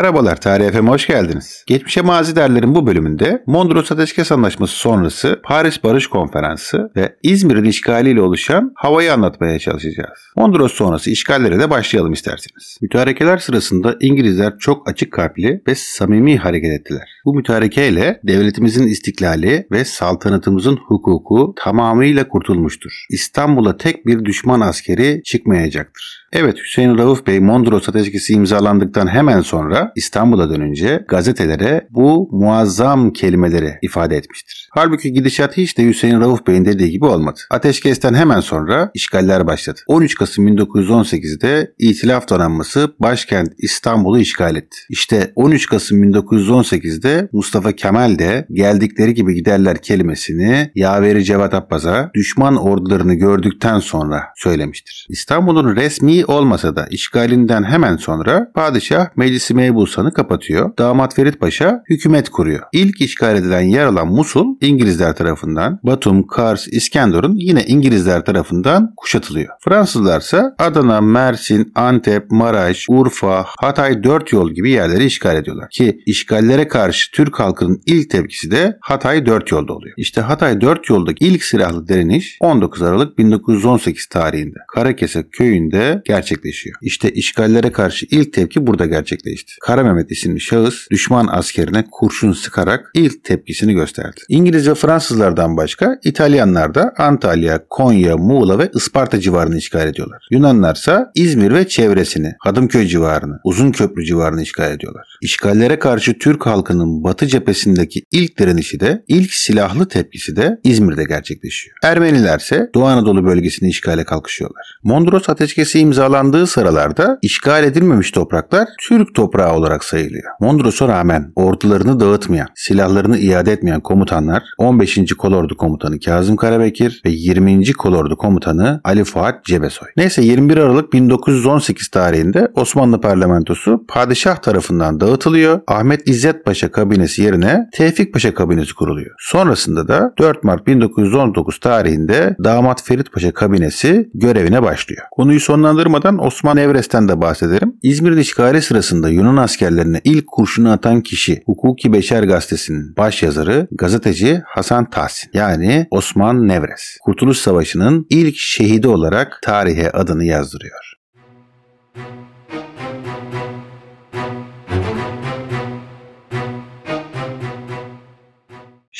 Merhabalar Tarih FM hoş geldiniz. Geçmişe mazi derlerin bu bölümünde Mondros Ateşkes Anlaşması sonrası Paris Barış Konferansı ve İzmir'in işgaliyle oluşan havayı anlatmaya çalışacağız. Mondros sonrası işgallere de başlayalım isterseniz. Mütarekeler sırasında İngilizler çok açık kalpli ve samimi hareket ettiler. Bu mütarekeyle devletimizin istiklali ve saltanatımızın hukuku tamamıyla kurtulmuştur. İstanbul'a tek bir düşman askeri çıkmayacaktır. Evet Hüseyin Rauf Bey Mondros Ateşkesi imzalandıktan hemen sonra İstanbul'a dönünce gazetelere bu muazzam kelimeleri ifade etmiştir. Halbuki gidişat hiç de Hüseyin Rauf Bey'in dediği gibi olmadı. Ateşkesten hemen sonra işgaller başladı. 13 Kasım 1918'de İtilaf Donanması başkent İstanbul'u işgal etti. İşte 13 Kasım 1918'de Mustafa Kemal de geldikleri gibi giderler kelimesini Yaveri Cevat Abbas'a düşman ordularını gördükten sonra söylemiştir. İstanbul'un resmi olmasa da işgalinden hemen sonra padişah meclisi mebusanı kapatıyor. Damat Ferit Paşa hükümet kuruyor. İlk işgal edilen yer olan Musul İngilizler tarafından, Batum, Kars, İskenderun yine İngilizler tarafından kuşatılıyor. Fransızlar ise Adana, Mersin, Antep, Maraş, Urfa, Hatay dört yol gibi yerleri işgal ediyorlar. Ki işgallere karşı Türk halkının ilk tepkisi de Hatay dört yolda oluyor. İşte Hatay dört yoldaki ilk silahlı direniş 19 Aralık 1918 tarihinde Karakesek köyünde gerçekleşiyor. İşte işgallere karşı ilk tepki burada gerçekleşti. Kara Mehmet isimli şahıs düşman askerine kurşun sıkarak ilk tepkisini gösterdi. İngiliz ve Fransızlardan başka İtalyanlar da Antalya, Konya, Muğla ve Isparta civarını işgal ediyorlar. Yunanlar ise İzmir ve çevresini, Hadımköy civarını, Uzunköprü civarını işgal ediyorlar. İşgallere karşı Türk halkının batı cephesindeki ilk direnişi de, ilk silahlı tepkisi de İzmir'de gerçekleşiyor. Ermeniler ise Doğu Anadolu bölgesini işgale kalkışıyorlar. Mondros Ateşkesi imzalandığı sıralarda işgal edilmemiş topraklar Türk toprağı olarak sayılıyor. Mondros'a rağmen ordularını dağıtmayan, silahlarını iade etmeyen komutanlar 15. Kolordu Komutanı Kazım Karabekir ve 20. Kolordu Komutanı Ali Fuat Cebesoy. Neyse 21 Aralık 1918 tarihinde Osmanlı parlamentosu padişah tarafından dağıtılıyor. Ahmet İzzet Paşa kabinesi yerine Tevfik Paşa kabinesi kuruluyor. Sonrasında da 4 Mart 1919 tarihinde Damat Ferit Paşa kabinesi görevine başlıyor. Konuyu sonlandırmadan Osman Evres'ten de bahsederim. İzmir'in işgali sırasında Yunan askerlerine ilk kurşunu atan kişi Hukuki Beşer gazetesinin baş yazarı gazeteci Hasan Tahsin yani Osman Nevres. Kurtuluş Savaşı'nın ilk şehidi olarak tarihe adını yazdırıyor.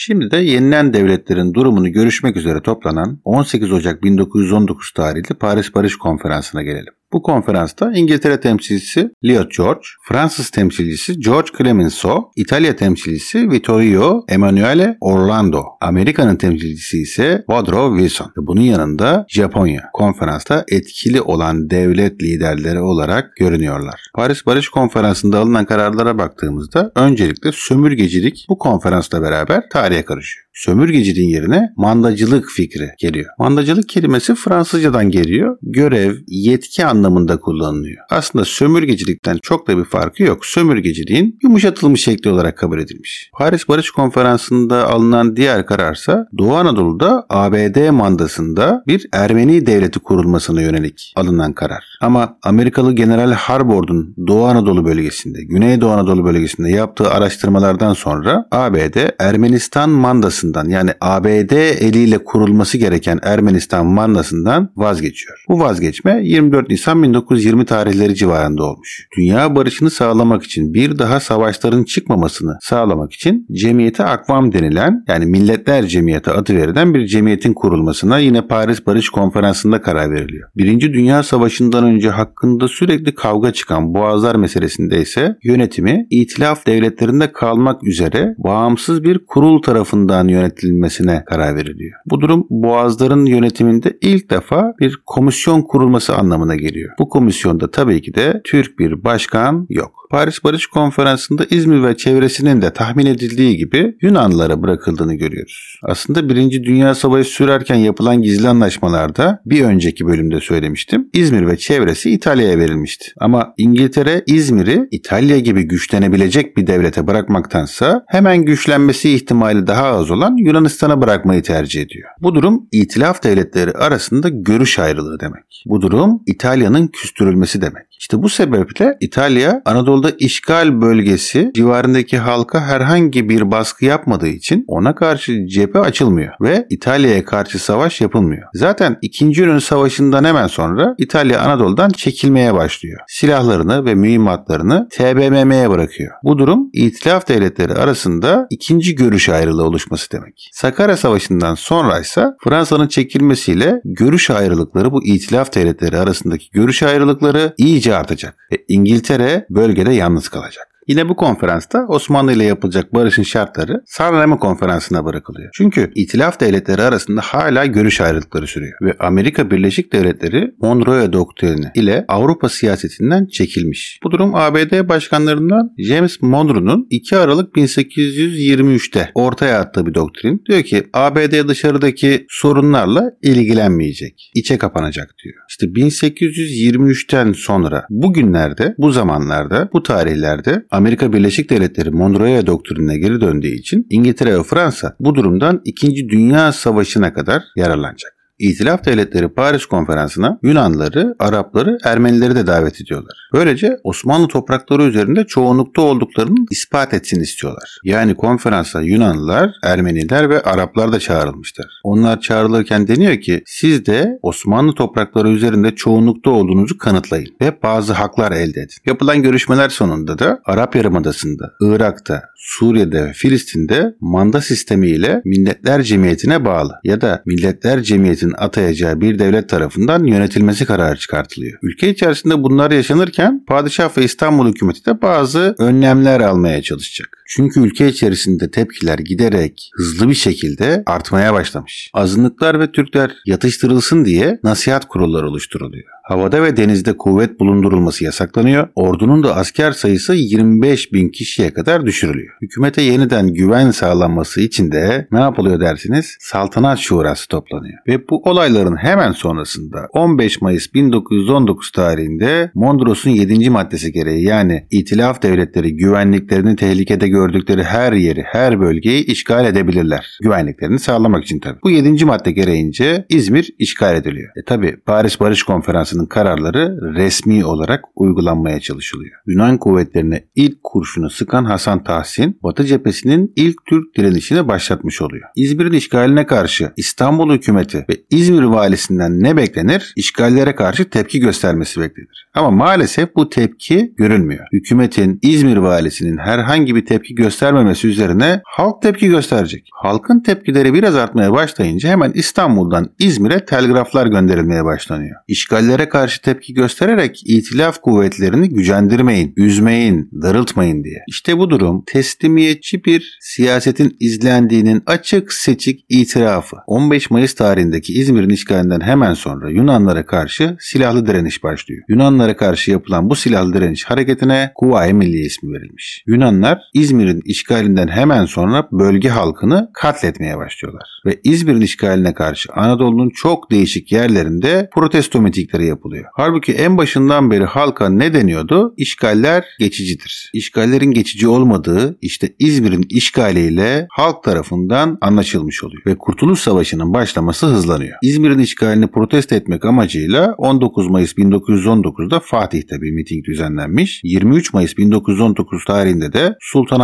Şimdi de yenilen devletlerin durumunu görüşmek üzere toplanan 18 Ocak 1919 tarihli Paris Barış Konferansı'na gelelim. Bu konferansta İngiltere temsilcisi Leo George, Fransız temsilcisi George Clemenceau, İtalya temsilcisi Vittorio Emanuele Orlando, Amerika'nın temsilcisi ise Woodrow Wilson. Bunun yanında Japonya konferansta etkili olan devlet liderleri olarak görünüyorlar. Paris Barış Konferansı'nda alınan kararlara baktığımızda öncelikle sömürgecilik bu konferansla beraber tarihe karışıyor sömürgeciliğin yerine mandacılık fikri geliyor. Mandacılık kelimesi Fransızcadan geliyor. Görev, yetki anlamında kullanılıyor. Aslında sömürgecilikten çok da bir farkı yok. Sömürgeciliğin yumuşatılmış şekli olarak kabul edilmiş. Paris Barış Konferansı'nda alınan diğer kararsa Doğu Anadolu'da ABD mandasında bir Ermeni devleti kurulmasına yönelik alınan karar. Ama Amerikalı General Harbord'un Doğu Anadolu bölgesinde, Güneydoğu Anadolu bölgesinde yaptığı araştırmalardan sonra ABD Ermenistan mandasında mandasından yani ABD eliyle kurulması gereken Ermenistan mandasından vazgeçiyor. Bu vazgeçme 24 Nisan 1920 tarihleri civarında olmuş. Dünya barışını sağlamak için bir daha savaşların çıkmamasını sağlamak için Cemiyeti Akvam denilen yani Milletler Cemiyeti adı verilen bir cemiyetin kurulmasına yine Paris Barış Konferansı'nda karar veriliyor. Birinci Dünya Savaşı'ndan önce hakkında sürekli kavga çıkan Boğazlar meselesinde ise yönetimi itilaf devletlerinde kalmak üzere bağımsız bir kurul tarafından yönetilmesine karar veriliyor. Bu durum Boğazların yönetiminde ilk defa bir komisyon kurulması anlamına geliyor. Bu komisyonda tabii ki de Türk bir başkan yok. Paris Barış Konferansı'nda İzmir ve çevresinin de tahmin edildiği gibi Yunanlılara bırakıldığını görüyoruz. Aslında Birinci Dünya Savaşı sürerken yapılan gizli anlaşmalarda bir önceki bölümde söylemiştim. İzmir ve çevresi İtalya'ya verilmişti. Ama İngiltere İzmir'i İtalya gibi güçlenebilecek bir devlete bırakmaktansa hemen güçlenmesi ihtimali daha az olan olan Yunanistan'a bırakmayı tercih ediyor. Bu durum itilaf devletleri arasında görüş ayrılığı demek. Bu durum İtalya'nın küstürülmesi demek. İşte bu sebeple İtalya Anadolu'da işgal bölgesi civarındaki halka herhangi bir baskı yapmadığı için ona karşı cephe açılmıyor ve İtalya'ya karşı savaş yapılmıyor. Zaten 2. Yunan Savaşı'ndan hemen sonra İtalya Anadolu'dan çekilmeye başlıyor. Silahlarını ve mühimmatlarını TBMM'ye bırakıyor. Bu durum İtilaf devletleri arasında ikinci görüş ayrılığı oluşması demek. Sakarya Savaşı'ndan sonra ise Fransa'nın çekilmesiyle görüş ayrılıkları bu İtilaf devletleri arasındaki görüş ayrılıkları iyice artacak ve İngiltere bölgede yalnız kalacak. Yine bu konferansta Osmanlı ile yapılacak barışın şartları San konferansına bırakılıyor. Çünkü itilaf devletleri arasında hala görüş ayrılıkları sürüyor ve Amerika Birleşik Devletleri Monroe doktrini ile Avrupa siyasetinden çekilmiş. Bu durum ABD başkanlarından James Monroe'nun 2 Aralık 1823'te ortaya attığı bir doktrin. Diyor ki ABD dışarıdaki sorunlarla ilgilenmeyecek. içe kapanacak diyor. İşte 1823'ten sonra bugünlerde, bu zamanlarda, bu tarihlerde Amerika Birleşik Devletleri Monroe doktrinine geri döndüğü için İngiltere ve Fransa bu durumdan 2. Dünya Savaşı'na kadar yararlanacak. İtilaf Devletleri Paris Konferansı'na Yunanları, Arapları, Ermenileri de davet ediyorlar. Böylece Osmanlı toprakları üzerinde çoğunlukta olduklarını ispat etsin istiyorlar. Yani konferansa Yunanlılar, Ermeniler ve Araplar da çağrılmışlar. Onlar çağrılırken deniyor ki siz de Osmanlı toprakları üzerinde çoğunlukta olduğunuzu kanıtlayın ve bazı haklar elde edin. Yapılan görüşmeler sonunda da Arap Yarımadası'nda, Irak'ta, Suriye'de ve Filistin'de manda sistemi ile Milletler Cemiyeti'ne bağlı ya da Milletler Cemiyeti'nin hükümetin atayacağı bir devlet tarafından yönetilmesi kararı çıkartılıyor. Ülke içerisinde bunlar yaşanırken padişah ve İstanbul hükümeti de bazı önlemler almaya çalışacak. Çünkü ülke içerisinde tepkiler giderek hızlı bir şekilde artmaya başlamış. Azınlıklar ve Türkler yatıştırılsın diye nasihat kurulları oluşturuluyor. Havada ve denizde kuvvet bulundurulması yasaklanıyor. Ordunun da asker sayısı 25 bin kişiye kadar düşürülüyor. Hükümete yeniden güven sağlanması için de ne yapılıyor dersiniz? Saltanat Şurası toplanıyor. Ve bu olayların hemen sonrasında 15 Mayıs 1919 tarihinde Mondros'un 7. maddesi gereği yani İtilaf devletleri güvenliklerini tehlikede gördükleri her yeri, her bölgeyi işgal edebilirler. Güvenliklerini sağlamak için tabii. Bu 7. madde gereğince İzmir işgal ediliyor. E tabi Paris Barış Konferansı'nın kararları resmi olarak uygulanmaya çalışılıyor. Yunan kuvvetlerine ilk kurşunu sıkan Hasan Tahsin, Batı cephesinin ilk Türk direnişini başlatmış oluyor. İzmir'in işgaline karşı İstanbul hükümeti ve İzmir valisinden ne beklenir? İşgallere karşı tepki göstermesi beklenir. Ama maalesef bu tepki görülmüyor. Hükümetin İzmir valisinin herhangi bir tepki göstermemesi üzerine halk tepki gösterecek. Halkın tepkileri biraz artmaya başlayınca hemen İstanbul'dan İzmir'e telgraflar gönderilmeye başlanıyor. İşgallere karşı tepki göstererek itilaf kuvvetlerini gücendirmeyin, üzmeyin, darıltmayın diye. İşte bu durum teslimiyetçi bir siyasetin izlendiğinin açık seçik itirafı. 15 Mayıs tarihindeki İzmir'in işgalinden hemen sonra Yunanlara karşı silahlı direniş başlıyor. Yunanlara karşı yapılan bu silahlı direniş hareketine Kuvayi Milliye ismi verilmiş. Yunanlar İzmir'in işgalinden hemen sonra bölge halkını katletmeye başlıyorlar. Ve İzmir'in işgaline karşı Anadolu'nun çok değişik yerlerinde protesto mitingleri yapılıyor. Halbuki en başından beri halka ne deniyordu? İşgaller geçicidir. İşgallerin geçici olmadığı işte İzmir'in işgaliyle halk tarafından anlaşılmış oluyor. Ve Kurtuluş Savaşı'nın başlaması hızlanıyor. İzmir'in işgalini protesto etmek amacıyla 19 Mayıs 1919'da Fatih'te bir miting düzenlenmiş. 23 Mayıs 1919 tarihinde de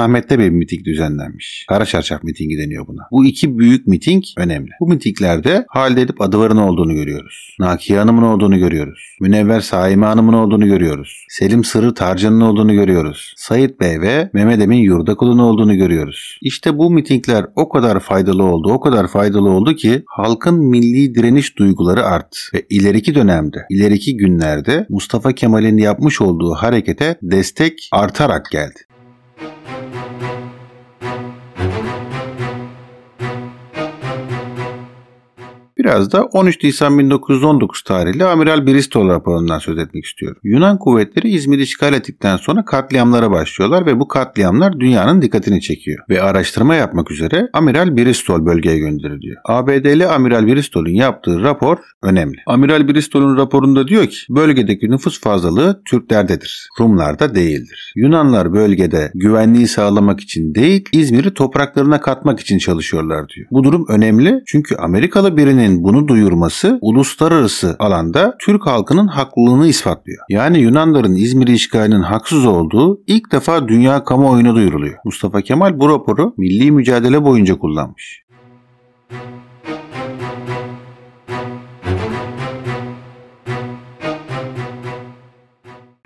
Sultanahmet'te bir miting düzenlenmiş. Kara Çarşaf mitingi deniyor buna. Bu iki büyük miting önemli. Bu mitinglerde Halide Edip Adıvar'ın olduğunu görüyoruz. Nakiye Hanım'ın olduğunu görüyoruz. Münevver Saime Hanım'ın olduğunu görüyoruz. Selim Sırrı Tarcan'ın olduğunu görüyoruz. Sayit Bey ve Mehmet Emin Yurdakul'un olduğunu görüyoruz. İşte bu mitingler o kadar faydalı oldu, o kadar faydalı oldu ki halkın milli direniş duyguları arttı. Ve ileriki dönemde, ileriki günlerde Mustafa Kemal'in yapmış olduğu harekete destek artarak geldi. Biraz da 13 Nisan 1919 tarihli Amiral Bristol raporundan söz etmek istiyorum. Yunan kuvvetleri İzmir'i işgal ettikten sonra katliamlara başlıyorlar ve bu katliamlar dünyanın dikkatini çekiyor. Ve araştırma yapmak üzere Amiral Bristol bölgeye gönderiliyor. ABD'li Amiral Bristol'un yaptığı rapor önemli. Amiral Bristol'un raporunda diyor ki bölgedeki nüfus fazlalığı Türklerdedir. Rumlarda değildir. Yunanlar bölgede güvenliği sağlamak için değil İzmir'i topraklarına katmak için çalışıyorlar diyor. Bu durum önemli çünkü Amerikalı birinin bunu duyurması uluslararası alanda Türk halkının haklılığını ispatlıyor. Yani Yunanların İzmir'i işgalinin haksız olduğu ilk defa dünya kamuoyuna duyuruluyor. Mustafa Kemal bu raporu milli mücadele boyunca kullanmış.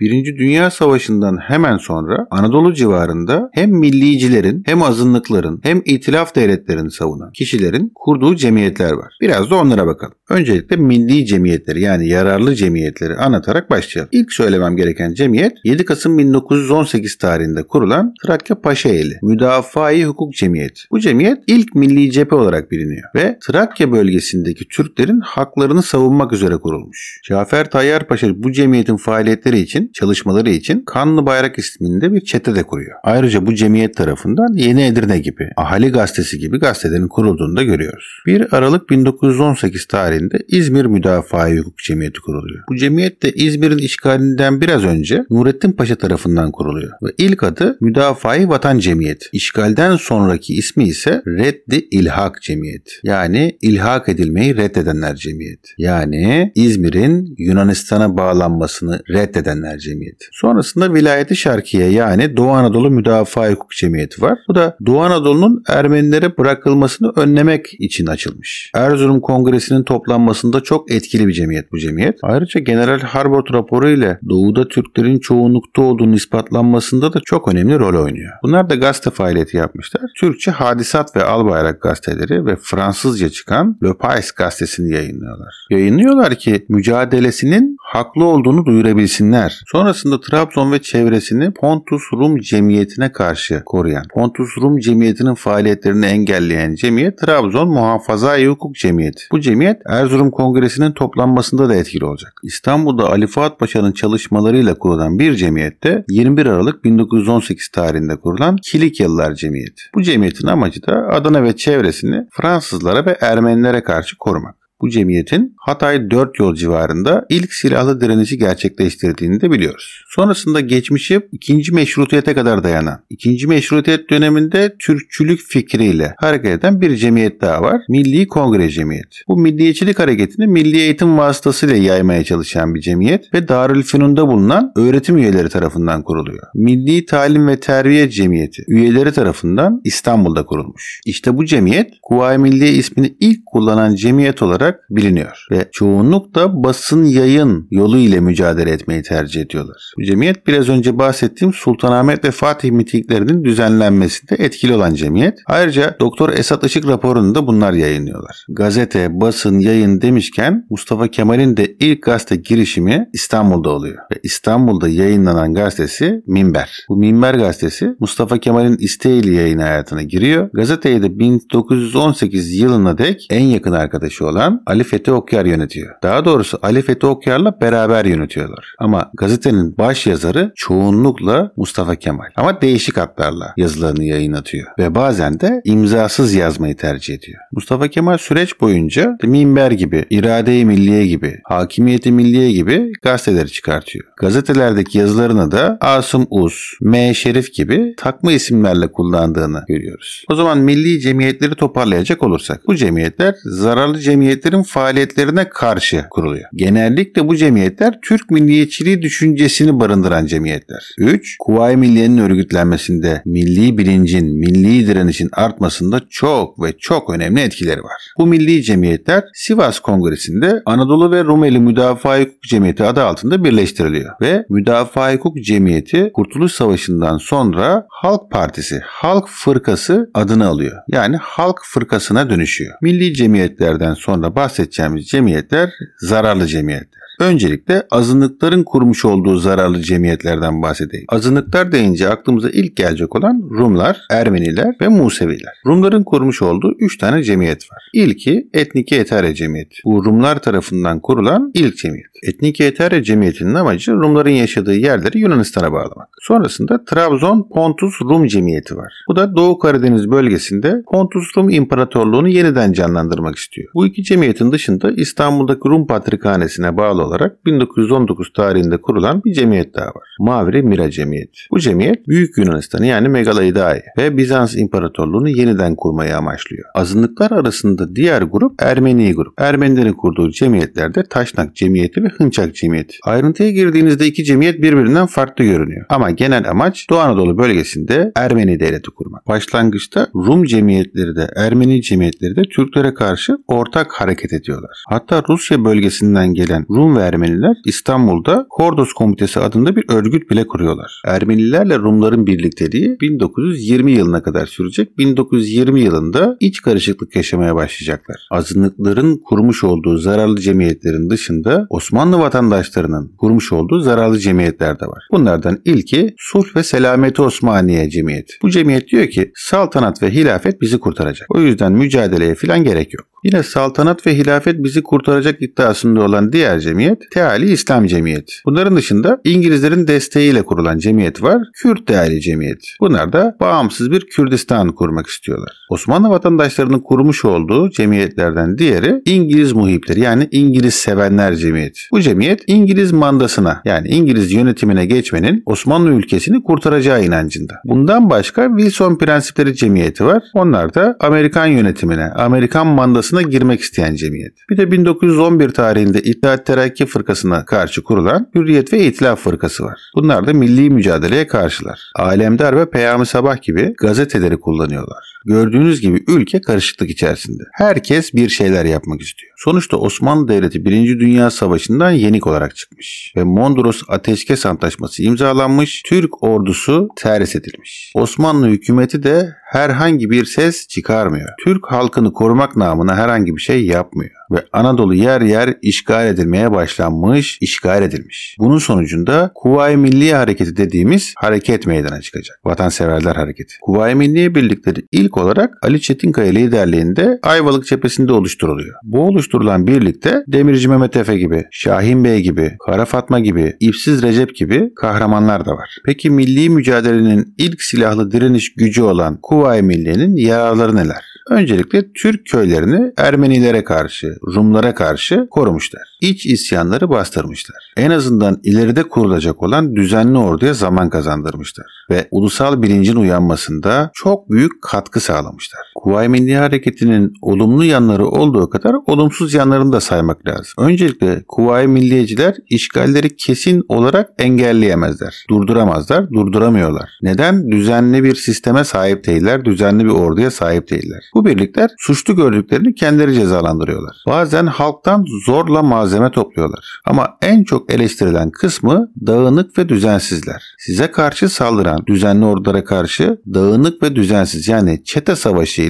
Birinci Dünya Savaşı'ndan hemen sonra Anadolu civarında hem millicilerin hem azınlıkların hem itilaf devletlerini savunan kişilerin kurduğu cemiyetler var. Biraz da onlara bakalım. Öncelikle milli cemiyetleri yani yararlı cemiyetleri anlatarak başlayalım. İlk söylemem gereken cemiyet 7 Kasım 1918 tarihinde kurulan Trakya Paşaeli Müdafaa-i Hukuk Cemiyeti. Bu cemiyet ilk milli cephe olarak biliniyor ve Trakya bölgesindeki Türklerin haklarını savunmak üzere kurulmuş. Cafer Tayyar Paşa bu cemiyetin faaliyetleri için çalışmaları için Kanlı Bayrak isminde bir çete de kuruyor. Ayrıca bu cemiyet tarafından Yeni Edirne gibi, Ahali Gazetesi gibi gazetelerin kurulduğunu da görüyoruz. 1 Aralık 1918 tarihinde İzmir Müdafaa Hukuk Cemiyeti kuruluyor. Bu cemiyet de İzmir'in işgalinden biraz önce Nurettin Paşa tarafından kuruluyor ve ilk adı Müdafaa Vatan Cemiyeti. İşgalden sonraki ismi ise Reddi İlhak Cemiyeti. Yani ilhak edilmeyi reddedenler cemiyeti. Yani İzmir'in Yunanistan'a bağlanmasını reddedenler cemiyeti. Sonrasında Vilayeti Şarkiye yani Doğu Anadolu Müdafaa Hukuk Cemiyeti var. Bu da Doğu Anadolu'nun Ermenilere bırakılmasını önlemek için açılmış. Erzurum Kongresi'nin toplanmasında çok etkili bir cemiyet bu cemiyet. Ayrıca General Harbord raporu ile Doğu'da Türklerin çoğunlukta olduğunu ispatlanmasında da çok önemli rol oynuyor. Bunlar da gazete faaliyeti yapmışlar. Türkçe Hadisat ve Albayrak gazeteleri ve Fransızca çıkan Le Pais gazetesini yayınlıyorlar. Yayınlıyorlar ki mücadelesinin haklı olduğunu duyurabilsinler. Sonrasında Trabzon ve çevresini Pontus Rum Cemiyeti'ne karşı koruyan, Pontus Rum Cemiyeti'nin faaliyetlerini engelleyen cemiyet Trabzon Muhafaza-i Hukuk Cemiyeti. Bu cemiyet Erzurum Kongresi'nin toplanmasında da etkili olacak. İstanbul'da Ali Fuat Paşa'nın çalışmalarıyla kurulan bir cemiyette 21 Aralık 1918 tarihinde kurulan Kilikyalılar Cemiyeti. Bu cemiyetin amacı da Adana ve çevresini Fransızlara ve Ermenilere karşı korumak bu cemiyetin Hatay 4 yol civarında ilk silahlı direnişi gerçekleştirdiğini de biliyoruz. Sonrasında geçmişi 2. meşrutiyete kadar dayanan, 2. meşrutiyet döneminde Türkçülük fikriyle hareket eden bir cemiyet daha var. Milli Kongre Cemiyeti. Bu milliyetçilik hareketini milli eğitim vasıtasıyla yaymaya çalışan bir cemiyet ve Darülfünun'da bulunan öğretim üyeleri tarafından kuruluyor. Milli Talim ve Terbiye Cemiyeti üyeleri tarafından İstanbul'da kurulmuş. İşte bu cemiyet Kuvayi Milliye ismini ilk kullanan cemiyet olarak olarak biliniyor ve çoğunlukla basın yayın yolu ile mücadele etmeyi tercih ediyorlar. Cemiyet biraz önce bahsettiğim Sultanahmet ve Fatih mitinglerinin düzenlenmesinde etkili olan cemiyet. Ayrıca Doktor Esat Işık raporunu da bunlar yayınlıyorlar. Gazete, basın, yayın demişken Mustafa Kemal'in de ilk gazete girişimi İstanbul'da oluyor. Ve İstanbul'da yayınlanan gazetesi Minber. Bu Minber gazetesi Mustafa Kemal'in isteğiyle yayın hayatına giriyor. Gazeteyi de 1918 yılına dek en yakın arkadaşı olan Ali Fethi Okyar yönetiyor. Daha doğrusu Ali Fethi Okyar'la beraber yönetiyorlar. Ama gazetenin baş yazarı çoğunlukla Mustafa Kemal. Ama değişik hatlarla yazılarını yayınlatıyor. Ve bazen de imzasız yazmayı tercih ediyor. Mustafa Kemal süreç boyunca Minber gibi, İrade-i Milliye gibi, Hakimiyeti Milliye gibi gazeteleri çıkartıyor. Gazetelerdeki yazılarını da Asım Uz, M. Şerif gibi takma isimlerle kullandığını görüyoruz. O zaman milli cemiyetleri toparlayacak olursak bu cemiyetler zararlı cemiyetleri cemiyetlerin faaliyetlerine karşı kuruluyor. Genellikle bu cemiyetler Türk milliyetçiliği düşüncesini barındıran cemiyetler. 3. Kuvayi Milliye'nin örgütlenmesinde milli bilincin, milli direnişin artmasında çok ve çok önemli etkileri var. Bu milli cemiyetler Sivas Kongresi'nde Anadolu ve Rumeli Müdafaa Hukuk Cemiyeti adı altında birleştiriliyor ve Müdafaa Hukuk Cemiyeti Kurtuluş Savaşı'ndan sonra Halk Partisi, Halk Fırkası adını alıyor. Yani Halk Fırkası'na dönüşüyor. Milli cemiyetlerden sonra bahsedeceğimiz cemiyetler zararlı cemiyetler. Öncelikle azınlıkların kurmuş olduğu zararlı cemiyetlerden bahsedeyim. Azınlıklar deyince aklımıza ilk gelecek olan Rumlar, Ermeniler ve Museviler. Rumların kurmuş olduğu 3 tane cemiyet var. İlki Etniki Etare Cemiyeti. Bu Rumlar tarafından kurulan ilk cemiyet. Etniki Etare Cemiyeti'nin amacı Rumların yaşadığı yerleri Yunanistan'a bağlamak. Sonrasında Trabzon Pontus Rum Cemiyeti var. Bu da Doğu Karadeniz bölgesinde Pontus Rum İmparatorluğunu yeniden canlandırmak istiyor. Bu iki cemiyetin dışında İstanbul'daki Rum Patrikhanesi'ne bağlı olarak 1919 tarihinde kurulan bir cemiyet daha var. Mavri Mira Cemiyeti. Bu cemiyet Büyük Yunanistan'ı yani Megaloidai ve Bizans İmparatorluğunu yeniden kurmayı amaçlıyor. Azınlıklar arasında diğer grup Ermeni grup. Ermenilerin kurduğu cemiyetlerde Taşnak Cemiyeti ve Hınçak Cemiyeti. Ayrıntıya girdiğinizde iki cemiyet birbirinden farklı görünüyor. Ama genel amaç Doğu Anadolu bölgesinde Ermeni devleti kurmak. Başlangıçta Rum cemiyetleri de Ermeni cemiyetleri de Türklere karşı ortak hareket ediyorlar. Hatta Rusya bölgesinden gelen Rum ve Ermeniler İstanbul'da Kordos Komitesi adında bir örgüt bile kuruyorlar. Ermenilerle Rumların birlikteliği 1920 yılına kadar sürecek. 1920 yılında iç karışıklık yaşamaya başlayacaklar. Azınlıkların kurmuş olduğu zararlı cemiyetlerin dışında Osmanlı vatandaşlarının kurmuş olduğu zararlı cemiyetler de var. Bunlardan ilki Sulh ve Selameti Osmaniye Cemiyeti. Bu cemiyet diyor ki saltanat ve hilafet bizi kurtaracak. O yüzden mücadeleye falan gerek yok. Yine saltanat ve hilafet bizi kurtaracak iddiasında olan diğer cemiyet Teali İslam Cemiyeti. Bunların dışında İngilizlerin desteğiyle kurulan cemiyet var. Kürt Teali Cemiyeti. Bunlar da bağımsız bir Kürdistan kurmak istiyorlar. Osmanlı vatandaşlarının kurmuş olduğu cemiyetlerden diğeri İngiliz muhipleri yani İngiliz sevenler cemiyeti. Bu cemiyet İngiliz mandasına yani İngiliz yönetimine geçmenin Osmanlı ülkesini kurtaracağı inancında. Bundan başka Wilson Prensipleri Cemiyeti var. Onlar da Amerikan yönetimine, Amerikan mandasına girmek isteyen cemiyet. Bir de 1911 tarihinde İttihat Terakki Fırkası'na karşı kurulan Hürriyet ve İtilaf Fırkası var. Bunlar da milli mücadeleye karşılar. Alemdar ve Peyami Sabah gibi gazeteleri kullanıyorlar. Gördüğünüz gibi ülke karışıklık içerisinde. Herkes bir şeyler yapmak istiyor. Sonuçta Osmanlı Devleti 1. Dünya Savaşı'ndan yenik olarak çıkmış ve Mondros Ateşkes Antlaşması imzalanmış, Türk ordusu terhis edilmiş. Osmanlı hükümeti de herhangi bir ses çıkarmıyor. Türk halkını korumak namına herhangi bir şey yapmıyor ve Anadolu yer yer işgal edilmeye başlanmış, işgal edilmiş. Bunun sonucunda Kuvayi Milliye Hareketi dediğimiz hareket meydana çıkacak. Vatanseverler Hareketi. Kuvayi Milliye Birlikleri ilk olarak Ali Çetinkaya liderliğinde Ayvalık cephesinde oluşturuluyor. Bu oluşturulan birlikte Demirci Mehmet Efe gibi, Şahin Bey gibi, Kara Fatma gibi, İpsiz Recep gibi kahramanlar da var. Peki milli mücadelenin ilk silahlı direniş gücü olan Kuvayi Milliye'nin yararları neler? Öncelikle Türk köylerini Ermenilere karşı, Rumlara karşı korumuşlar. İç isyanları bastırmışlar. En azından ileride kurulacak olan düzenli orduya zaman kazandırmışlar. Ve ulusal bilincin uyanmasında çok büyük katkı sağlamışlar. Kuvayi Milli Hareketi'nin olumlu yanları olduğu kadar olumsuz yanlarını da saymak lazım. Öncelikle Kuvayi Milliyeciler işgalleri kesin olarak engelleyemezler. Durduramazlar, durduramıyorlar. Neden? Düzenli bir sisteme sahip değiller, düzenli bir orduya sahip değiller. Bu birlikler suçlu gördüklerini kendileri cezalandırıyorlar. Bazen halktan zorla malzeme topluyorlar. Ama en çok eleştirilen kısmı dağınık ve düzensizler. Size karşı saldıran düzenli ordulara karşı dağınık ve düzensiz yani çete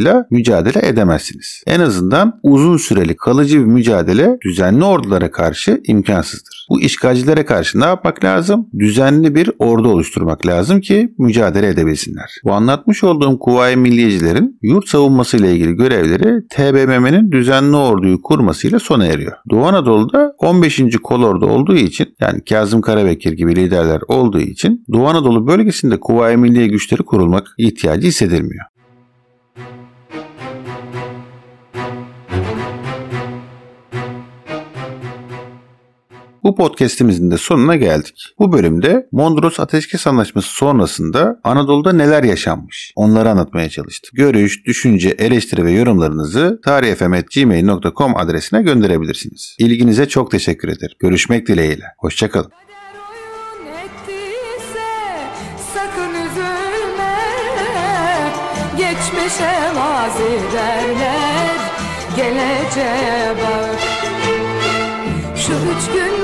savaşıyla mücadele edemezsiniz. En azından uzun süreli kalıcı bir mücadele düzenli ordulara karşı imkansızdır. Bu işgalcilere karşı ne yapmak lazım? Düzenli bir ordu oluşturmak lazım ki mücadele edebilsinler. Bu anlatmış olduğum Kuvayi Milliyecilerin yurt savunması ile ilgili görevleri TBMM'nin düzenli orduyu kurmasıyla sona eriyor. Doğu Anadolu'da 15. kolordu olduğu için yani Kazım Karabekir gibi liderler olduğu için Doğu Anadolu bölgesinde Kuvayi Milliye güçleri kurulmak ihtiyacı hissedilmiyor. Bu podcast'imizin de sonuna geldik. Bu bölümde Mondros Ateşkes Anlaşması sonrasında Anadolu'da neler yaşanmış onları anlatmaya çalıştık. Görüş, düşünce, eleştiri ve yorumlarınızı tarihfm.gmail.com adresine gönderebilirsiniz. İlginize çok teşekkür ederim. Görüşmek dileğiyle. Hoşçakalın. Geçmişe mazi derler geleceğe bak Şu üç günlük